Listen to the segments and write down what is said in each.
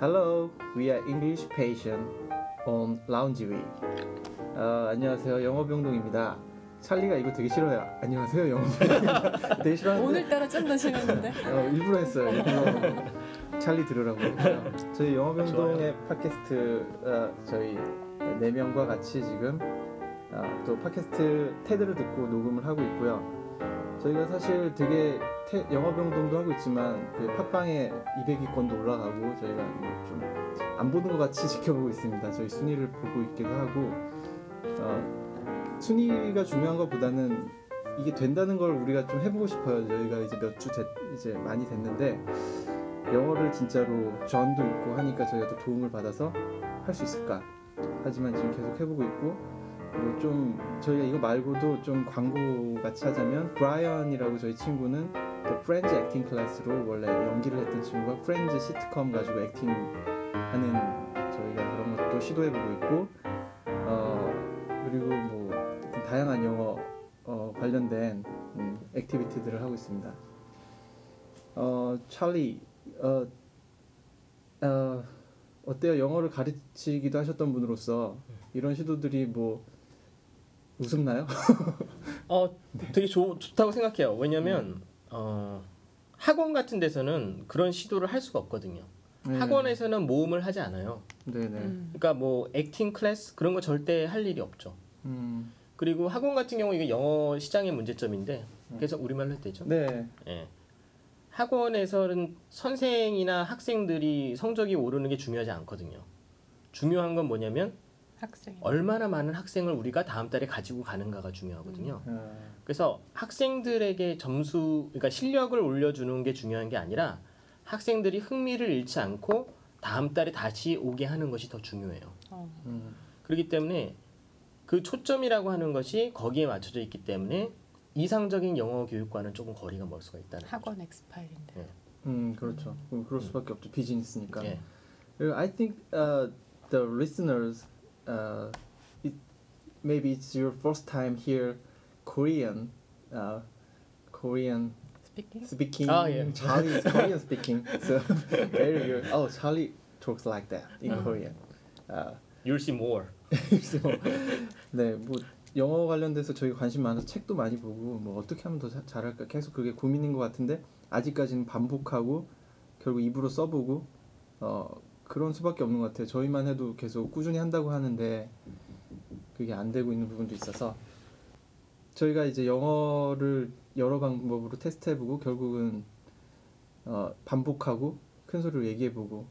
Hello, we are English patient on Lounge Week. 어, 안녕하세요, 영어병동입니다. 찰리가 이거 되게 싫어요. 안녕하세요, 영어병동입니다. 되게 싫어하는데 오늘따라 좀 더 싫었는데. 어, 일부러 했어요. 일부러 찰리 들으라고. 저희 영어병동의 팟캐스트 어, 저희 네 명과 같이 지금 어, 또 팟캐스트 테드를 듣고 녹음을 하고 있고요. 저희가 사실 되게 테, 영어병동도 하고 있지만 그 팟빵에 200위권도 올라가고 저희가 좀 안 보는 것 같이 지켜보고 있습니다. 저희 순위를 보고 있기도 하고 어, 순위가 중요한 것보다는 이게 된다는 걸 우리가 좀 해보고 싶어요. 저희가 이제 몇 주 이제 많이 됐는데 영어를 진짜로 전도 있고 하니까 저희가 또 도움을 받아서 할 수 있을까? 하지만 지금 계속 해보고 있고 뭐 좀 저희가 이거 말고도 좀 광고 같이 하자면 브라이언이라고 저희 친구는 그 프렌즈 액팅 클래스로 원래 연기를 했던 친구가 프렌즈 시트콤 가지고 액팅 하는 저희가 그런 것도 시도해보고 있고 어 그리고 뭐 다양한 영어 어, 관련된 음, 액티비티들을 하고 있습니다. 어 찰리 어, 어 어때요? 영어를 가르치기도 하셨던 분으로서 이런 시도들이 뭐 우습나요? 어, 되게 좋, 좋다고 생각해요. 왜냐면 어, 학원 같은 데서는 그런 시도를 할 수가 없거든요. 네. 학원에서는 모음을 하지 않아요. 네네. 음. 그러니까 뭐 액팅 클래스 그런 거 절대 할 일이 없죠. 음. 그리고 학원 같은 경우 이게 영어 시장의 문제점인데 그래서 우리말로 해도 되죠. 네. 예. 학원에서는 선생이나 학생들이 성적이 오르는 게 중요하지 않거든요. 중요한 건 뭐냐면 학생. 얼마나 많은 학생을 우리가 다음 달에 가지고 가는가가 중요하거든요. 어, 그래서 학생들에게 점수, 그러니까 실력을 올려주는 게 중요한 게 아니라 학생들이 흥미를 잃지 않고 다음 달에 다시 오게 하는 것이 더 중요해요. 어. 음. 그렇기 때문에 그 초점이라고 하는 것이 거기에 맞춰져 있기 때문에 이상적인 영어 교육과는 조금 거리가 멀 수가 있다는 거죠. 학원 엑스파일인데. 음 그렇죠. 그럴 수밖에 없죠. 비즈니스니까. 예. 그리고 I think uh, the listeners, uh, it, maybe it's your first time hear Korean, uh, Korean 스피킹? speaking. Ah, yeah. Charlie is Korean speaking. So very good. Oh, Charlie talks like that in Mm. Korean. Uh, You'll see more. 그래서 네, 뭐 영어 관련돼서 저희 관심 많아서 책도 많이 보고 뭐 어떻게 하면 더 자- 잘할까 계속 그게 고민인 것 같은데 아직까지는 반복하고 결국 입으로 써보고 어 그런 수밖에 없는 것 같아요. 저희만 해도 계속 꾸준히 한다고 하는데 그게 안 되고 있는 부분도 있어서 저희가 이제 영어를 여러 방법으로 테스트해보고 결국은 어 반복하고 큰 소리로 얘기해보고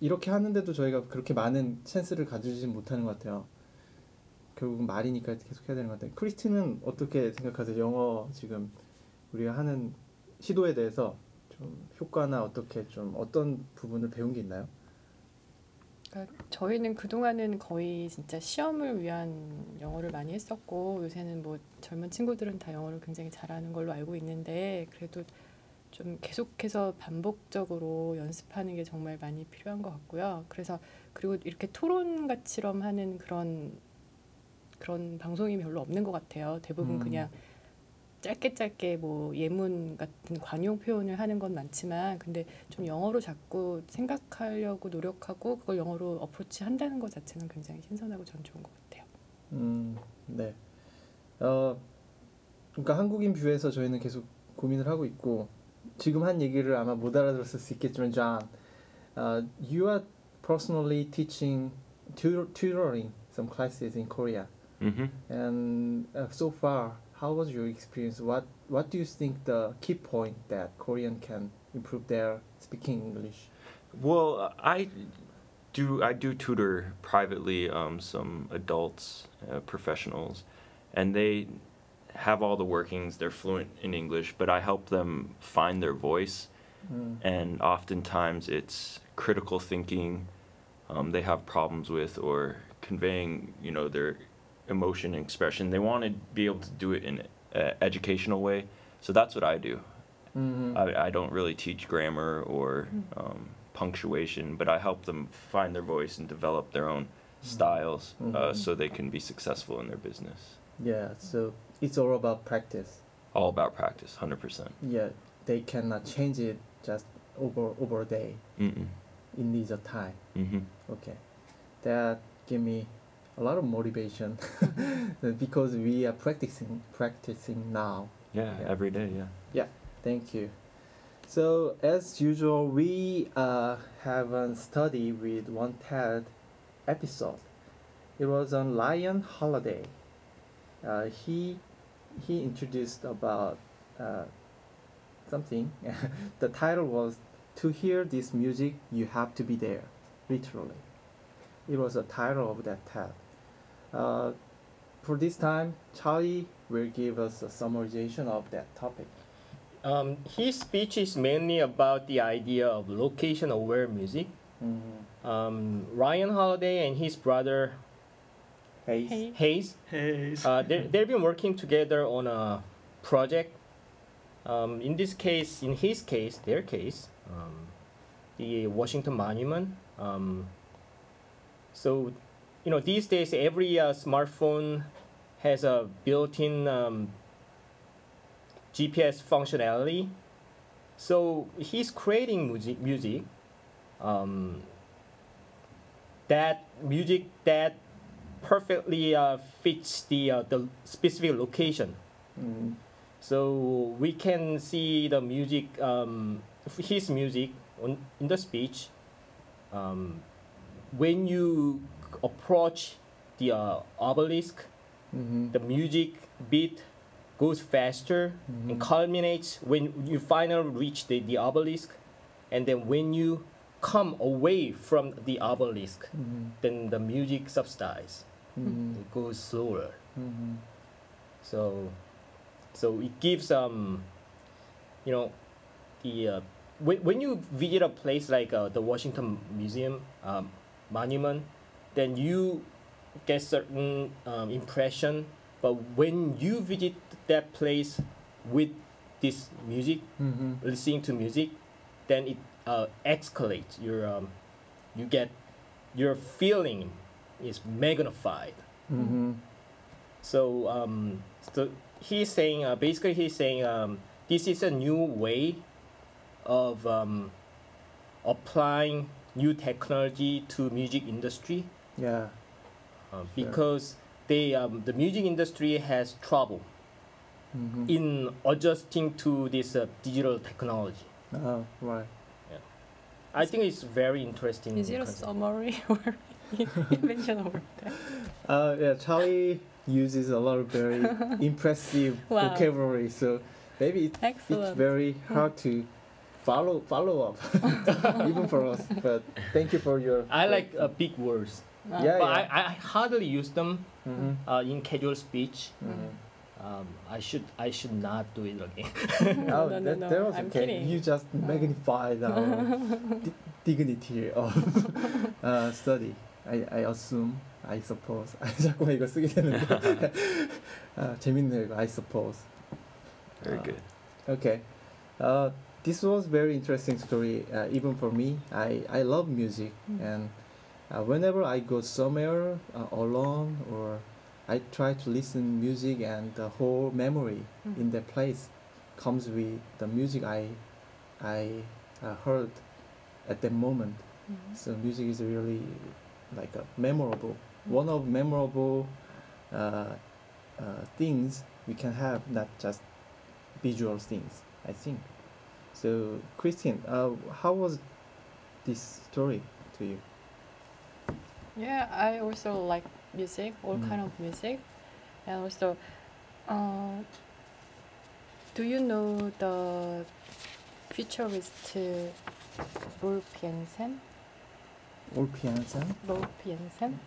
이렇게 하는데도 저희가 그렇게 많은 찬스를 가지지 못하는 것 같아요. 결국은 말이니까 계속 해야 되는 것 같아요. 크리스티는 어떻게 생각하세요? 영어 지금 우리가 하는 시도에 대해서 좀 효과나 어떻게 좀 어떤 부분을 배운 게 있나요? 그러니까 저희는 그동안은 거의 진짜 시험을 위한 영어를 많이 했었고 요새는 뭐 젊은 친구들은 다 영어를 굉장히 잘하는 걸로 알고 있는데 그래도 좀 계속해서 반복적으로 연습하는 게 정말 많이 필요한 것 같고요. 그래서 그리고 이렇게 토론 같이럼 하는 그런 그런 방송이 별로 없는 것 같아요. 대부분 음. 그냥 짧게 짧게 뭐 예문 같은 관용 표현을 하는 건 많지만 근데 좀 영어로 자꾸 생각하려고 노력하고 그걸 영어로 어프로치 한다는 것 자체는 굉장히 신선하고 전 좋은 것 같아요. 음, 네. 어, 그러니까 한국인 뷰에서 저희는 계속 고민을 하고 있고 지금 한 얘기를 아마 못 알아들었을 수 있겠지만, John, uh, you are personally teaching tutor, tutoring some classes in Korea, Mm-hmm. and uh, so far, how was your experience? What What do you think the key point that Korean can improve their speaking English? Well, I do I do tutor privately um, some adults, uh, professionals, and they have all the workings. They're fluent in English, but I help them find their voice, 음, and oftentimes it's critical thinking. Um, they have problems with or conveying, you know, their emotion and expression. They want to be able to do it in an educational way. So that's what I do. 음, I, I don't really teach grammar or um, punctuation, but I help them find their voice and develop their own styles uh, Mhm. so they can be successful in their business. yeah. So it's all about practice. All about practice, 100%. Yeah, they cannot change it just over over a day. Mm-mm. it needs a time. hmm Okay, that give me a lot of motivation because we are practicing practicing now. Yeah, Yeah. every day. Yeah. Yeah. Thank you. So as usual, we uh, have a study with one TED episode. It was on Lion Holladay. Uh, he he introduced about uh, something. the title was "To hear this music, you have to be there." Literally, it was the title of that TED. Uh, for this time, Charlie will give us a summarization of that topic. Um, his speech is mainly about the idea of location-aware music. Mm-hmm. Um, Ryan Holladay and his brother Hays. Hey. Hays, Hey. uh, they they've been working together on a project. Um, in this case, in his case, their case, um, the Washington Monument. Um, so, you know, these days every uh, smartphone has a built-in um, GPS functionality. So he's creating music, music um, that music that perfectly uh, fits the uh, the specific location. Mm, So we can see the music, um, his music on, in the speech. Um, when you approach the uh, obelisk, mm-hmm. the music beat goes faster and Mhm. culminates when you finally reach the, the obelisk. And then when you come away from the obelisk, Mm-hmm. then the music subsides. Mm-hmm. It goes slower. Mm-hmm. So, so it gives um, you know, the uh, when, when you visit a place like uh, the Washington Museum um, monument, then you get certain um, impression. But when you visit that place with this music, Mm-hmm. listening to music, then it uh, escalates. Your um, you get your feeling is magnified. Mm-hmm. So um, so he's saying uh, basically he's saying um, this is a new way of um, applying new technology to music industry Yeah. uh, Sure. because they um, the music industry has trouble Mm-hmm. in adjusting to this uh, digital technology. Oh, right. I think it's very interesting. Is it a summary or invention of that? Uh, yeah, Charlie uses a lot of very impressive Wow. vocabulary, so maybe it, it's very hard to follow follow up, even for us. But thank you for your. I like uh, big words. Yeah, but yeah. I, I hardly use them Mm-hmm. uh, in casual speech. Mm-hmm. Um, I should I should not do it again. Oh, no, no, that, no. that was I'm okay. kidding. You just magnified our di- dignity of uh, study. I, I assume, I suppose. 자꾸만 이거 쓰게 되는데. 아, 재밌네요, 이거. I suppose. Very Uh, good. Okay. Uh, this was very interesting story, uh, even for me. I, I love music, Mm. and uh, whenever I go somewhere uh, alone or I try to listen music, and the whole memory Mm. in that place comes with the music I I uh, heard at that moment. Mhm. So music is really like a memorable, one of memorable uh, uh, things we can have, not just visual things. I think. So Christine, uh, how was this story to you? Yeah, I also like music, all Mm. kind of music, and also, uh, do you know the futurist Rolf Jensen? Or piano? Rolf Jensen.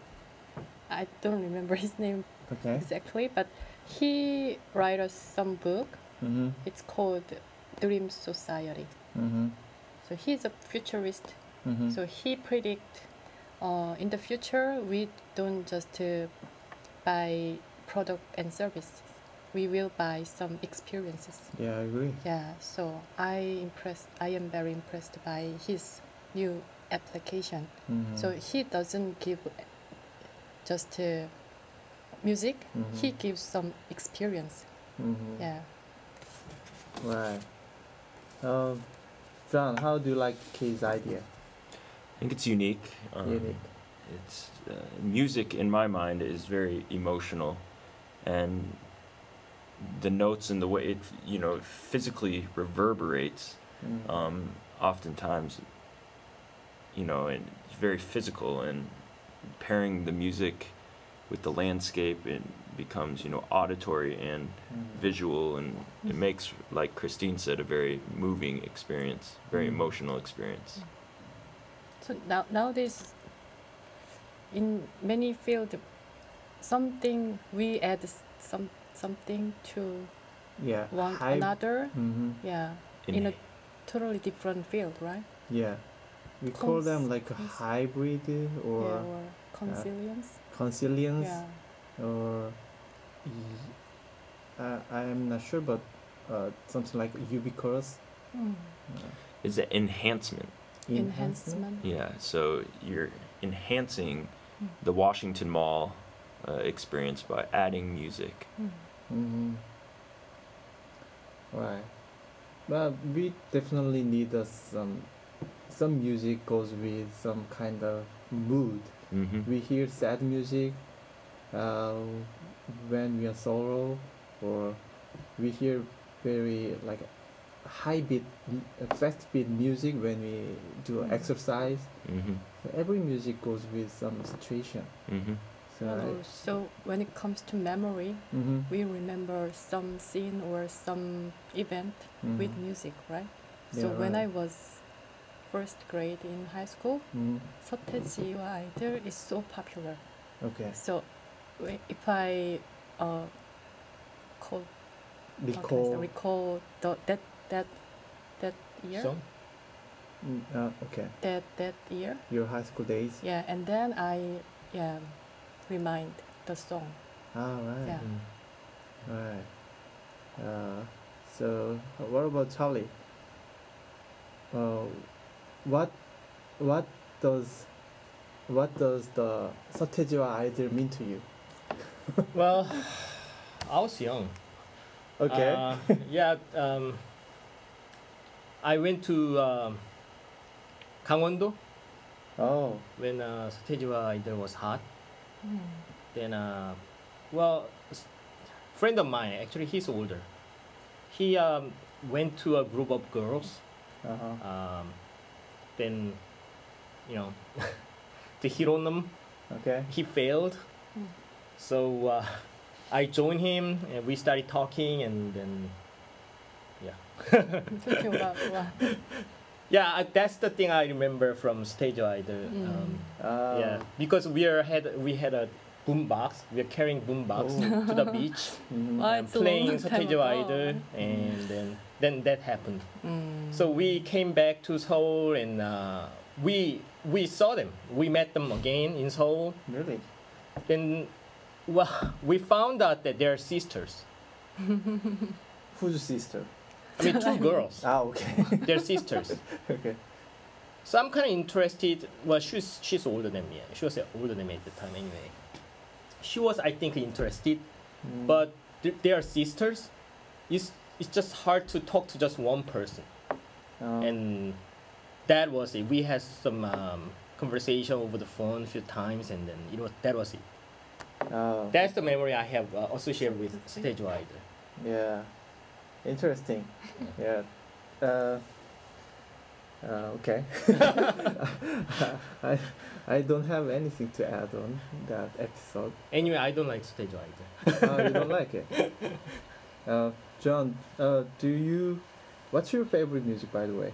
I don't remember his name Okay. exactly, but he wrote us some book. Mm-hmm. It's called Dream Society. Mm-hmm. So he's a futurist. Mm-hmm. So he predict uh, in the future we don't just uh, buy product and services. We will buy some experiences. yeah, I agree. Yeah. So I impressed. I am very impressed by his new application. Mm-hmm. So he doesn't give just uh, music. He Mhm. gives some experience. mm-hmm. Yeah. Right. Um, John, how do you like his idea? I think it's unique. Um, Unique. It's uh, music in my mind is very emotional, and the notes and the way it you know physically reverberates. Mm. Um, oftentimes, you know, and it's very physical, and pairing the music with the landscape, it becomes you know auditory and Mm. visual, and it makes, like Christine said, a very moving experience, very Mm. emotional experience. So now nowadays, in many fields, something we add some something to Yeah. one Hy- another. Mhm. Yeah, In- in a totally different field, right? Yeah. We call them like a hybrid or yeah, or consilience. consilience Yeah. or y- uh, I am not sure, but uh, something like ubiquitous. Mm. Uh, It's an enhancement. Enhancement. Yeah, so you're enhancing Mm. the Washington Mall uh, experience by adding music. Mm. Mm-hmm. Right. But we definitely need uh, some some music goes with some kind of mood. Mm-hmm. We hear sad music uh, when we are sorrow, or we hear very like high beat, m- uh, fast beat music when we do Mm. exercise. Mm-hmm. So every music goes with some situation. Mm-hmm. So Oh, so when it comes to memory, mm-hmm. we remember some scene or some event with music, right? So Yeah, when I right. was first grade in high school, mm 서태지와 아이들 is so popular. Okay. So whe- if I uh, call, how can I say, Recall. recall the, that that that year. So? Mm, uh, okay. That that year. Your high school days. Yeah, and then I yeah, remind the song. Ah right. Yeah. Mm. Right. Uh, so uh, what about Charlie? Uh, what what does what does the Sotejiwa idol mean to you? well, I was young. Okay. Uh, yeah. Um, I went to um, Gangwon-do Oh. when uh, Sotejiwa was hot. Mm-hmm. Then, uh, well, friend of mine actually he's older. He um, went to a group of girls. Uh-huh. Um, then, you know, to hit on them, Okay. he failed. Mm. So uh, I joined him and we started talking, and then yeah, uh, that's the thing I remember from stage lighter. Mm. Um, oh. Yeah, because we are had we had a boombox. We are carrying boombox oh. to the beach, mm. Wow, and playing stage lighter, and mm. then then that happened. Mm. So we came back to Seoul, and uh, we we saw them. We met them again in Seoul. Really? Then, well, we found out that they're sisters. Whose sister? I mean, two girls. Ah, okay. They're sisters. okay. So I'm kind of interested. Well, she's she's older than me. She was uh, older than me at the time, anyway. She was, I think, interested, Mm. but th- they are sisters. It's it's just hard to talk to just one person, Um, and that was it. We had some um, conversation over the phone a few times, and then it was that was it. oh, That's the memory I have uh, associated with stage rider. yeah. Interesting. Yeah. Uh, uh, okay. I, I don't have anything to add on that episode. Anyway, I don't like stage rider. Oh, you don't like it? Uh, John, uh, do you? What's your favorite music, by the way?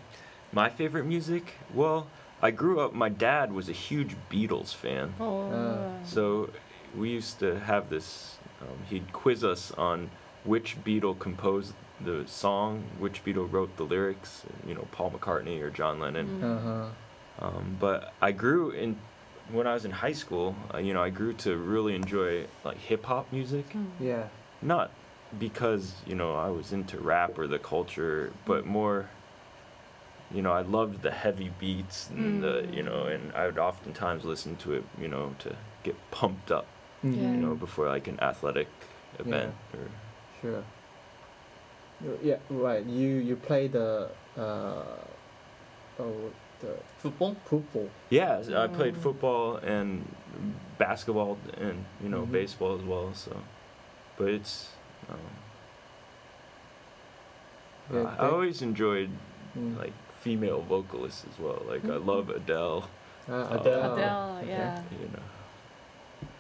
My favorite music? Well, I grew up. My dad was a huge Beatles fan, 어, Uh, so we used to have this. Um, he'd quiz us on which Beatle composed the song, which Beatle wrote the lyrics. You know, Paul McCartney or John Lennon. Mm. Uh huh. Um, but I grew in when I was in high school. Uh, you know, I grew to really enjoy like hip hop music. 음. Yeah. Not because you know I was into rap or the culture, but more. You know, I loved the heavy beats and the you know, and I would oftentimes listen to it. You know, to get pumped up. Yeah. You know, before like an athletic event or Sure. You- Yeah, right. You you play the uh, oh, the Football? football. Yeah, I played Mm. football and basketball and you know Mhm. baseball as well. So, but it's. Um, Yeah, I- I always enjoyed Mm. like female vocalists as well. Like I Mhm. love Adele. Ah, Adele. Adele, yeah. You know,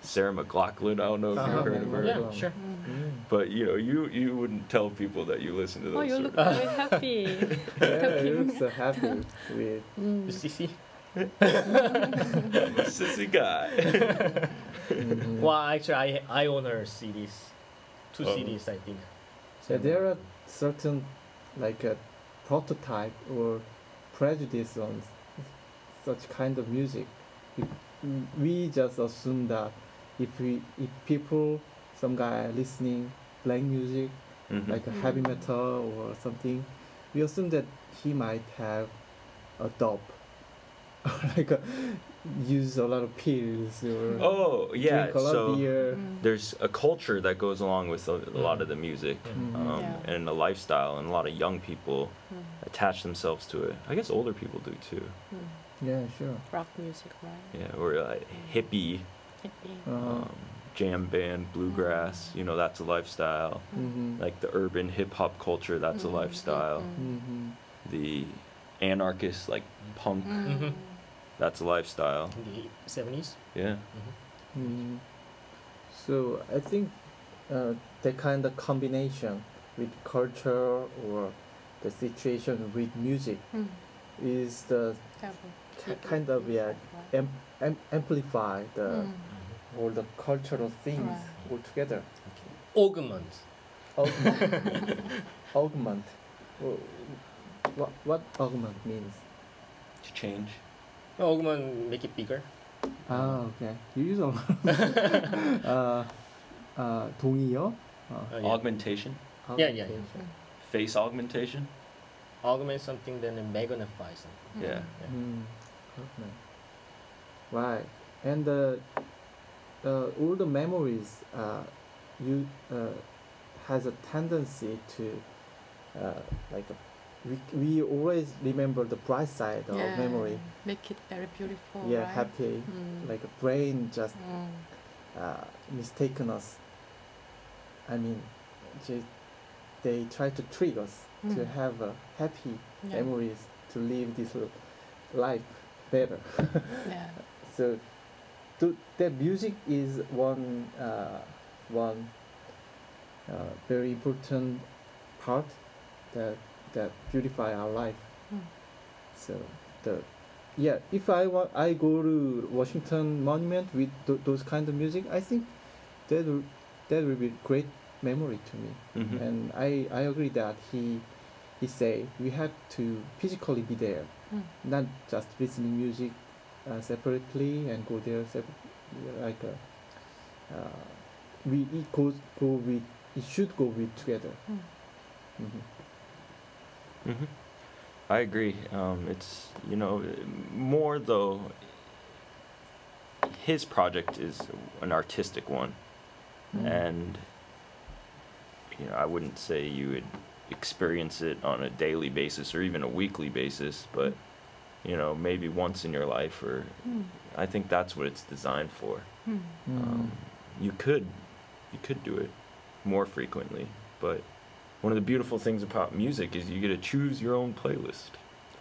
Sarah McLachlan. I don't know if Uh-huh. you've heard of her. Yeah, Wow. sure. Mm. Mm. But you know, you you wouldn't tell people that you listen to those. Oh, you sort look of- very happy. Yeah, you look so happy with. Mm. CC? sissy guy. Mhm. Well, actually, I I own her CDs, two Oh. CDs, I think. Yeah, there are certain like a prototype or prejudice on such kind of music. We, we just assume that if we if people some guy listening playing music Mhm. like a heavy Mm. metal or something, we assume that he might have a dope or like a, use a lot of pills or oh yeah, drink a lot so of beer. Mm. there's a culture that goes along with a, a lot of the music. Mhm. Um, Yeah. and a lifestyle, and a lot of young people Mm. attach themselves to it. I guess older people do too. Mm. Yeah, sure. Rock music, right? Yeah, or like hippie, Hippie. um, jam band, bluegrass. You know, that's a lifestyle. hmm Like the urban hip hop culture, that's a Mm, lifestyle. mm, hmm The anarchist, like punk, mm. Mhm. that's a lifestyle. In the 70s? Yeah. Mm. So I think uh, the kind of combination with culture or the situation with music Mm. is the Have kind of yeah am, am, amplify the Mm all the cultural things Right. all together. Augment. Augment. augment. Wh- What what augment means? To change. Augment, make it bigger. Ah okay. You use a lot. uh, uh, 동의어? Uh, Uh, yeah. Augmentation. Yeah, yeah, yeah. augmentation. Face augmentation. Augment something, then magnify something. Yeah. Yeah. Mm, okay. Right, and uh, uh, all the memories uh, you uh, has a tendency to uh, like we, we always remember the bright side of Yeah. memory. Make it very beautiful. yeah, right? happy. Mm. Like a brain just Mm. uh, mistaken us. I mean, ju- they try to trick us to Mm. have a happy Yeah. memories to live this life better. Yeah. so th- the music is one uh, one uh, very important part that that beautify our life. Mm. So the yeah, if I want I go to Washington Monument with th- those kind of music, I think that will that will be great memory to me. Mhm. And I I agree that he he say we have to physically be there Mm. not just listening music uh, separately and go there sep- like uh, uh, we it goes go with it should go with together. Mm. hmm hmm I agree. Um, it's you know more though. His project is an artistic one, Mm. and you know I wouldn't say you would experience it on a daily basis or even a weekly basis, but you know maybe once in your life, or Mm. I think that's what it's designed for. Mm. Um, you could, you could do it more frequently, but one of the beautiful things about music is you get to choose your own playlist.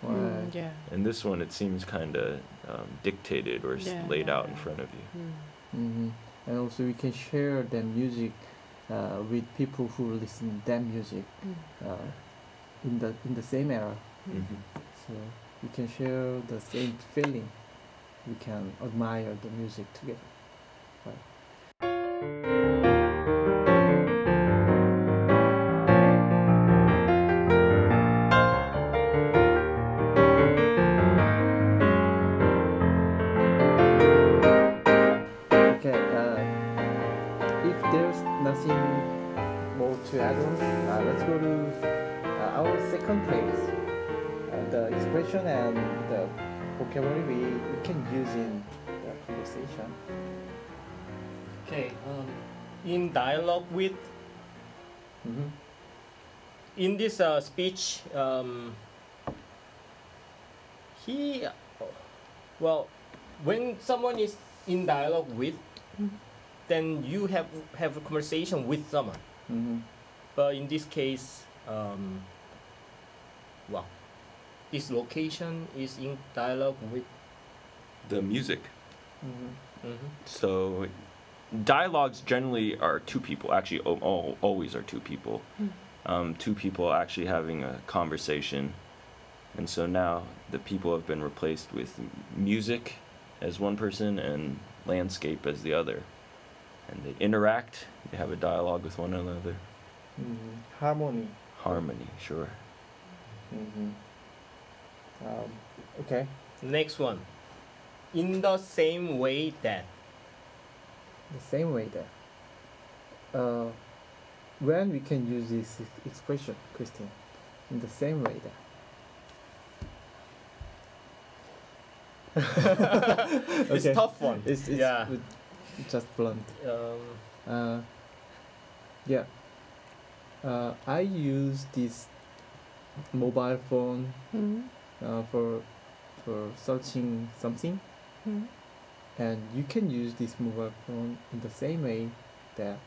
Right. Mm. Yeah. And this one, it seems kind of um, dictated or Yeah, laid yeah, out in front of you. Mm. hmm And also we can share the music uh, with people who listen to that music Mm. uh, in the in the same era. Mm. So we can share the same feeling. We can admire the music together. Okay. Vocabulary we, we can use in the conversation. Okay. Um, in dialogue with, Mm-hmm. in this uh, speech, um, he, well, when someone is in dialogue with, Mhm. then you have have a conversation with someone. Mm-hmm. But in this case, um, this location is in dialogue with. The music. Mm-hmm. Mhm. So, dialogues generally are two people. Actually, o- al- always are two people. Mm. Um, two people actually having a conversation, and so now the people have been replaced with music as one person and landscape as the other, and they interact. They have a dialogue with one another. Mm-hmm. Harmony. Harmony, sure. Mm-hmm. Um, okay. Next one. In the same way that. The same way that. Uh, when we can use this expression, Christine, in the same way that. It's Okay. tough one. It's, it's yeah. with- just blunt. Um, Uh, yeah. Uh, I use this mobile phone Mhm. Uh, for for searching something, Mhm. and you can use this mobile phone in the same way that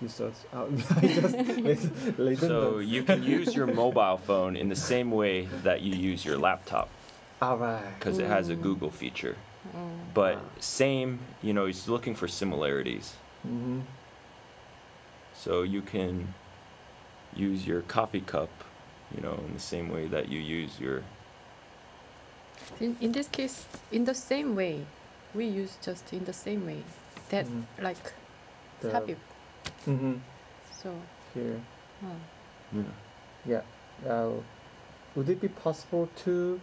you search out. Just let- let them So you can use your mobile phone in the same way that you use your laptop Alright. because it has a Mm. Google feature. Mm. But same, you know, he's looking for similarities. Mm-hmm. So you can use your coffee cup, you know, in the same way that you use your. In, in this case, in the same way, we use just in the same way. That Mhm. like The- 삽입. Mm-hmm. So Here. uh, Yeah. Uh, would it be possible to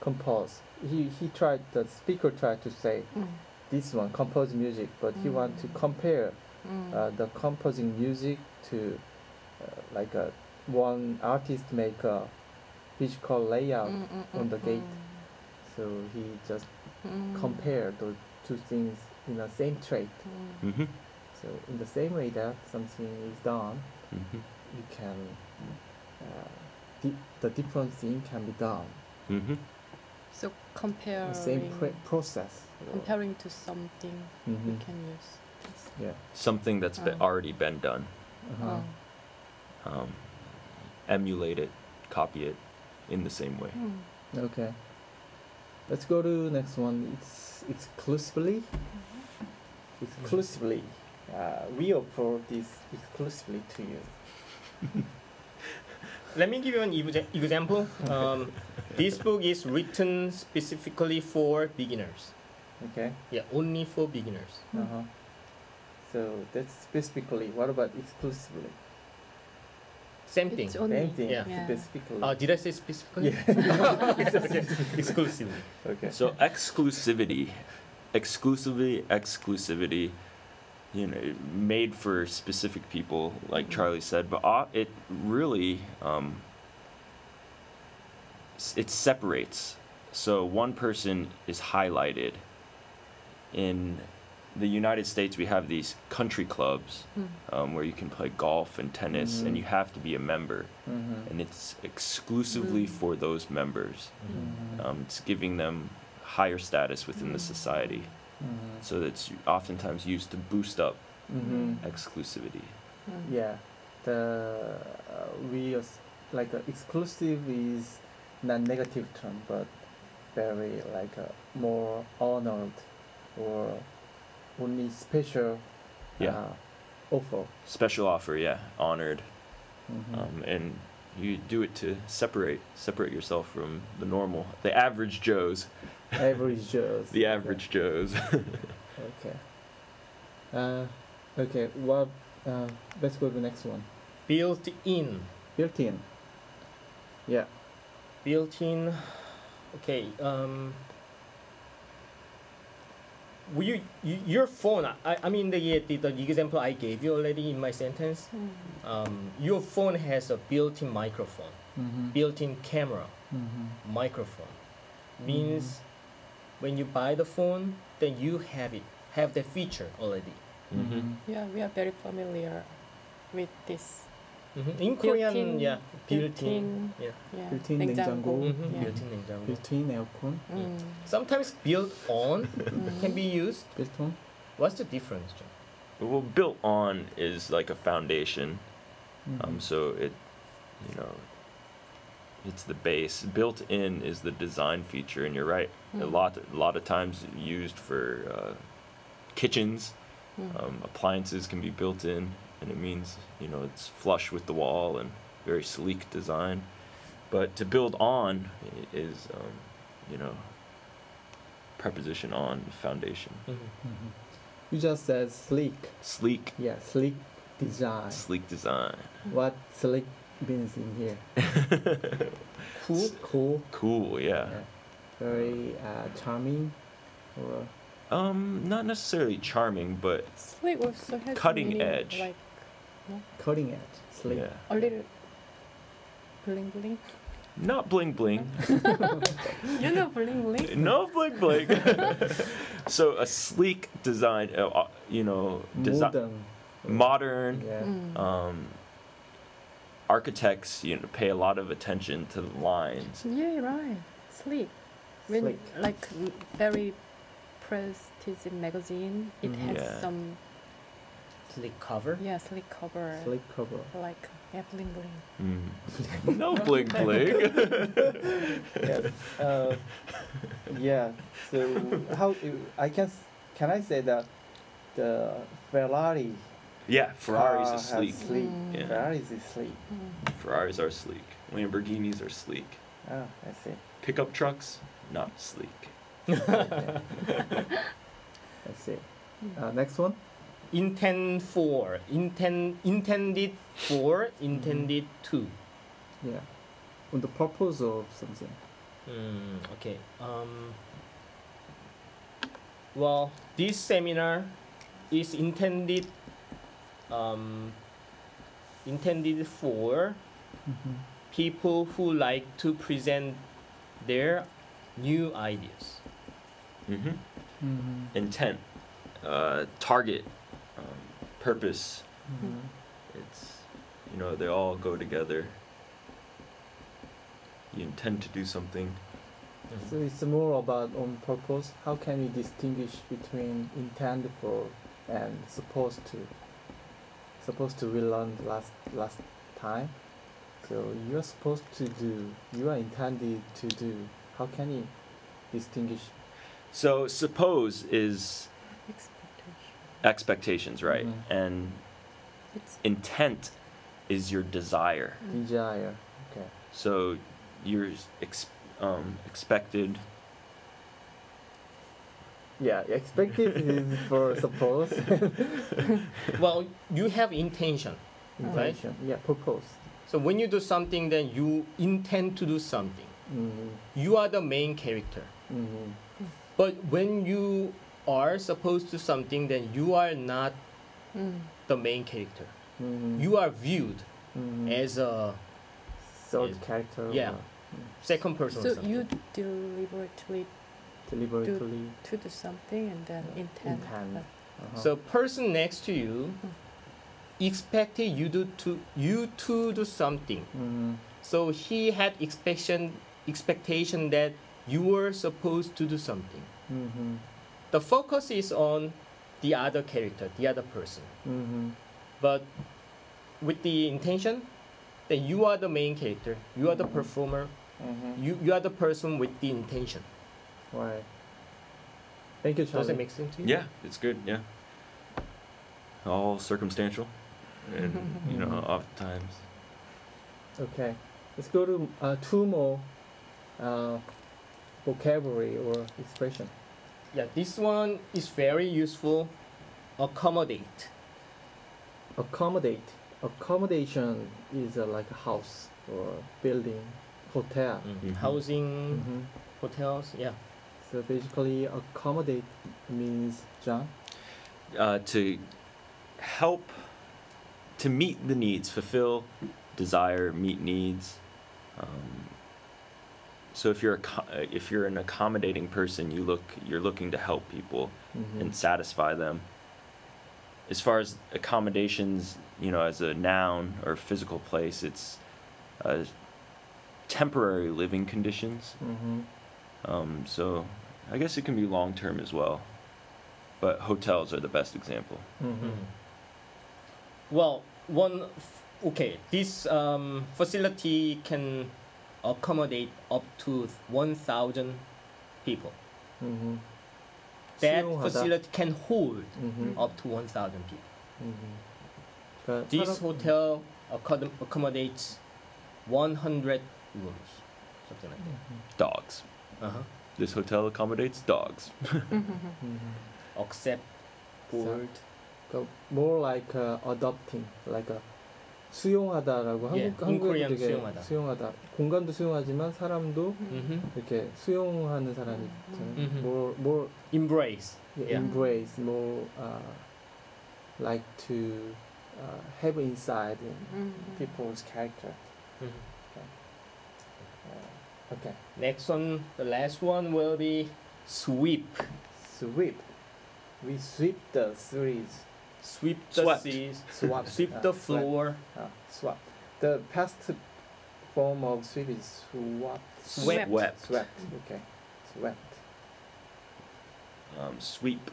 compose? He he tried. The speaker tried to say mm, this one compose music, but he want to Mm. compare mm, uh, the composing music to uh, like a one artist make a physical layout, mm, mm, on mm, the gate. So he just mm, compare those two things in the same trait. mm. Mm-hmm. So in the same way that something is done, Mm-hmm. you can uh, di- the different thing can be done. Mm-hmm. So comparing The same pre- process. comparing to something we Mhm. can use. this. Yeah. Something that's be- Oh. already been done. Uh-huh. Oh. Um, emulate it, copy it in the same way. Mm. Okay. Let's go to next one. It's exclusively. Exclusively. Uh, we offer this exclusively to you. let me give you an exa- example. Um, this book is written specifically for beginners. Okay. Yeah, only for beginners. Uh-huh. So that's specifically. What about exclusively? Same thing. It's only. Same thing. Yeah. Yeah. Specifically. Uh, did I say specifically? yeah. okay. Exclusively. okay. So exclusivity, exclusively exclusivity, you know, made for specific people, like Mhm. Charlie said. But uh, it really um, it separates. So one person is highlighted. In the United States, we have these country clubs Mm. um, where you can play golf and tennis, and Mhm. you have to be a member, Mm-hmm. and it's exclusively Mm. for those members. Mm-hmm. Um, it's giving them higher status within the Mm. society. mm-hmm. So it's oftentimes used to boost up Mm-hmm. exclusivity. Mm. Yeah, the uh, we as- like uh, exclusive is not negative term, but very like uh, more honored or only special Yeah. uh, offer. Special offer, yeah, honored, Mhm. um, and you do it to separate separate yourself from the normal, the average Joes, average Joes. the average Joes. Okay. Uh, okay. What? Uh, let's go to the next one. Built in. Built in. Yeah. built in okay um will you, you your phone I, I mean the, the the example I gave you already in my sentence Mm. um, your phone has a built-in microphone Mm-hmm. built-in camera Mm-hmm. microphone means when you buy the phone then you have it have the feature already Mhm. Yeah, we are very familiar with this Mhm. In Korean, built-in- yeah, built-in. built-in, Yeah. yeah, built-in 냉장고. 냉장고. Mhm. Yeah. Built-in 냉장고. 빌트인 에어컨 음, Sometimes built on 음. can be used. 빌트온 What's the difference, John? Well, built on is like a foundation. Mm-hmm. Um, so it, you know, it's the base. Built in is the design feature, and you're right. A 음. lot, a lot of times used for uh, kitchens. 음. Um, appliances can be built in, and it means you know it's flush with the wall and very sleek design. But to build on is, um, you know, preposition on foundation. Mhm. You just said sleek. Sleek, Yeah, sleek design. sleek design. What sleek means in here? Cool. Cool. Cool, yeah. Yeah. Very uh, charming. Or Um, not necessarily charming, but Sleek also has Cutting edge. like cutting edge. Sleek. yeah, a little bling bling. not bling bling. You know bling bling? no bling bling. so a sleek design, uh, uh, you know, design, Modern. modern. Yeah. 음. Um, architects, you know, pay a lot of attention to the lines. Yeah, right. Sleek. When Sleek. like m- very prestigious magazine, it Mhm. has Yeah. some Sleek cover. yeah sleek cover Sleek cover. like yeah bling bling. Mm. no bling bling. yeah. Uh, yeah. So how I can can I say that the Ferrari yeah, Ferraris are sleek. sleek. Mm. Yeah. Ferraris is sleek. 음. Ferraris are sleek. Lamborghinis are sleek. Ah, I see. Pickup trucks, not sleek. I see. Uh, next one. Intend for. Intend. Intended for. Intended to. Yeah. On the purpose of something. Mm, okay. Um, well, this seminar is intended um, intended for people who like to present their new ideas. Mm-hmm. Mm-hmm. Intent, uh, target, um, purpose. Mm-hmm. It's, you know, they all go together. You intend to do something. So it's more about on purpose. How can we distinguish between intend for and supposed to? Supposed to we learned last last time. So you are supposed to do. You are intended to do. How can you distinguish? So suppose is Expectation. Expectations, right? Mhm. And It's intent is your desire. Desire. Okay. So you're ex- um, expected. Yeah, expected is for suppose. Well, you have intention. Right. Intention. Yeah, purpose. So when you do something, then you intend to do something. Mm-hmm. You are the main character. Mm-hmm. But when you are supposed to something, then you are not 음. the main character. Mm-hmm. You are viewed mm-hmm. as a third is- character. yeah. second person. So you deliberately deliberately. to do something and then intend. Intend. uh, uh-huh. So person next to you expected you do to you to do something. Mm-hmm. So he had expectation expectation that you were supposed to do something. Mm-hmm. The focus is on the other character, the other person. Mm-hmm. But with the intention that you are the main character, you are the performer, Mm-hmm. you, you are the person with the intention. Right. Thank you, Charlie. Does it make sense to you? Yeah, it's good. Yeah. All circumstantial, and you know, oftentimes. Okay, let's go to uh, two more uh, vocabulary or expression. Yeah, this one is very useful. Accommodate. Accommodate. Accommodation is uh, like a house or building, hotel. Mhm. Housing, Mhm. hotels, yeah. So basically, accommodate means John. uh, to help to meet the needs, fulfill desire, meet needs. Um, so if you're uh, if you're an accommodating person, you look you're looking to help people Mhm. and satisfy them. as far as accommodations, you know, as a noun or physical place, it's uh, temporary living conditions. Mm-hmm. Um, so I guess it can be long term as well. But hotels are the best example. Mm-hmm. Well, one, okay, this um, facility can accommodate up to 1,000 people. Mm-hmm. That 수용하다. facility can hold Mm-hmm. up to 1,000 people. Mm-hmm. 그러니까 This 사람- hotel accom- accommodates 100 rooms, something like Dogs. that. Uh-huh. This hotel accommodates dogs. Mhm. Except board. 그러니까 more like uh, adopting, like a 수용하다라고 Yeah, 한국 in 한국에도 Korean 되게 수용하다. 수용하다. 공간도 수용하지만 사람도 hmm 이렇게 수용하는 사람이 있잖아요. Mhm. more more Embrace. yeah, Yeah. embrace, more uh, like to uh, have inside in Mm-hmm. people's character. Mhm. Uh, okay, Next one, the last one will be sweep. sweep. We sweep the streets. Sweep the Swept. seas. Swap. Sweep uh, the swept. floor. Swap. The past form of sweep is swap. Swept. Swept. Swept. Okay. Swept. Um, sweep.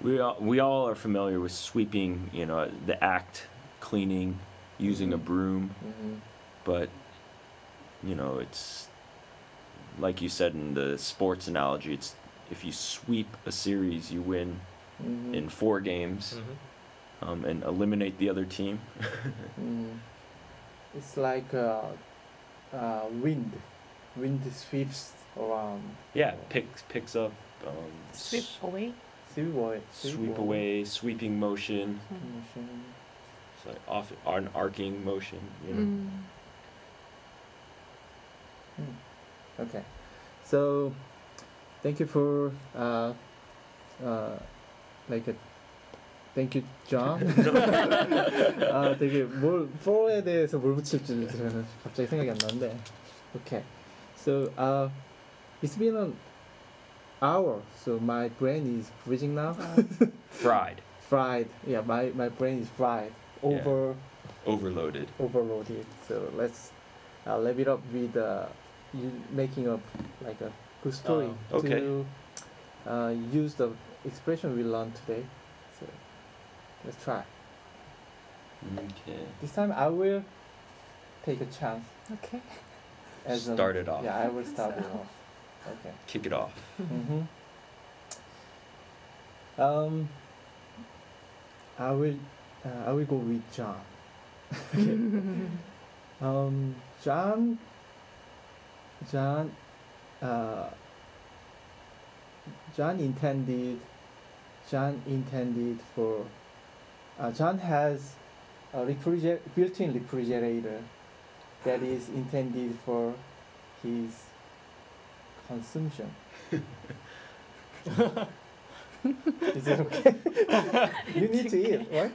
We all, we all are familiar with sweeping, you know, the act, cleaning, using a Mhm. broom, Mm-hmm. but, you know, it's like you said in the sports analogy, it's if you sweep a series, you win Mm-hmm. in four games Mhm. um, and eliminate the other team. Mm. It's like uh, uh, wind. Wind sweeps around. Yeah, picks picks up, um, Sweep s- away. Sweep away. sweep away, sweeping motion. Motion. It's like off an arcing motion. You know. Mm. Mm. Okay. So, thank you for uh, uh, like a thank you, John. 아 되게 뭘 for에 대해서 뭘 붙일지 저는 갑자기 생각이 안 나는데. Okay. So uh, it's been an hour, so my brain is freezing now. Fried, fried. Yeah, my my brain is fried. Over. overloaded. overloaded. So let's uh, level it up with uh, you making up like a good story Oh, okay. to uh, use the expression we learned today. So let's try. Okay. This time I will take a chance. Okay. As a- Start it off. Yeah, I will start it off. Okay. Kick it off. Mm-hmm. Um, I will. Uh, I will go with John. Um, John. John. Uh, John intended. John intended for. Uh, John has a refriger- built-in refrigerator that is intended for his consumption. is it okay? you need to eat, right?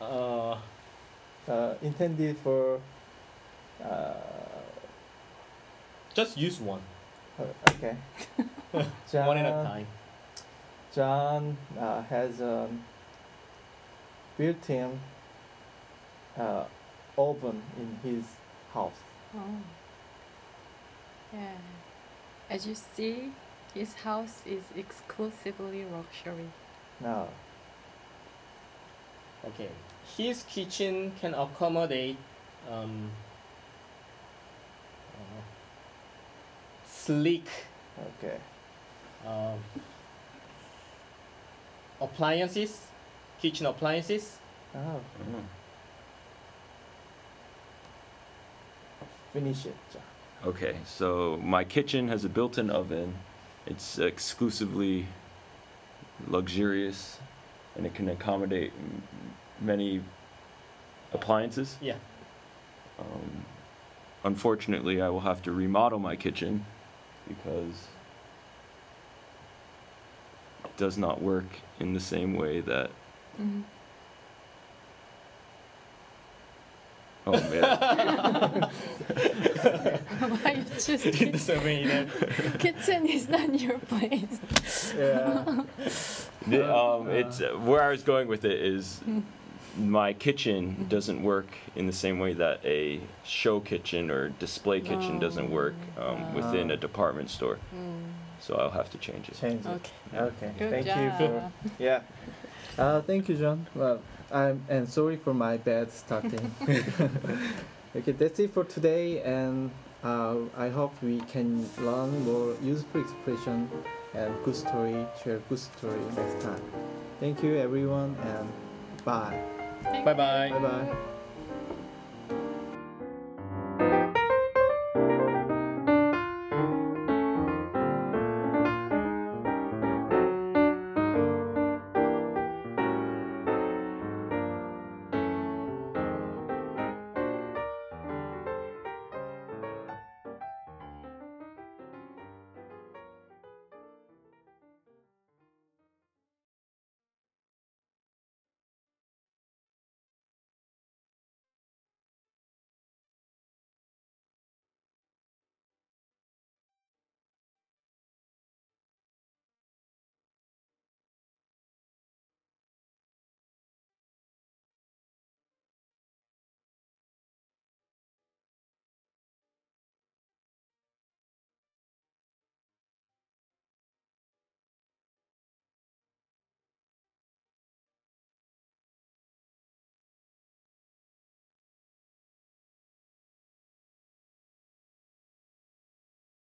Uh, Uh, intended for. Uh, just use one, uh, okay. John, one at a time. John uh, has a built-in uh, oven in his house. Oh. Yeah. As you see, his house is exclusively luxury. Now, Okay. His kitchen can accommodate um, uh, sleek okay. um, appliances, kitchen appliances. Oh, Mm. finish it, Okay, so my kitchen has a built-in oven. It's exclusively luxurious, and it can accommodate m- many appliances. Yeah. Um, unfortunately, I will have to remodel my kitchen because it does not work in the same way that. Mm. Oh man. Why you choose the kitchen? souvenir. kitchen is not your place. Yeah. The, Uh, um, it's uh, where I was going with it is my kitchen doesn't work in the same way that a show kitchen or display kitchen doesn't work um, within a department store. Mm, So I'll have to change it. Change it. okay. Okay. Good thank job. you for yeah. Uh, thank you, John. Well, I'm and sorry for my bad starting. okay, that's it for today, and uh, I hope we can learn more useful expression and good story, share good story next time. Thank you, everyone, and bye. Thank Bye bye. Bye bye.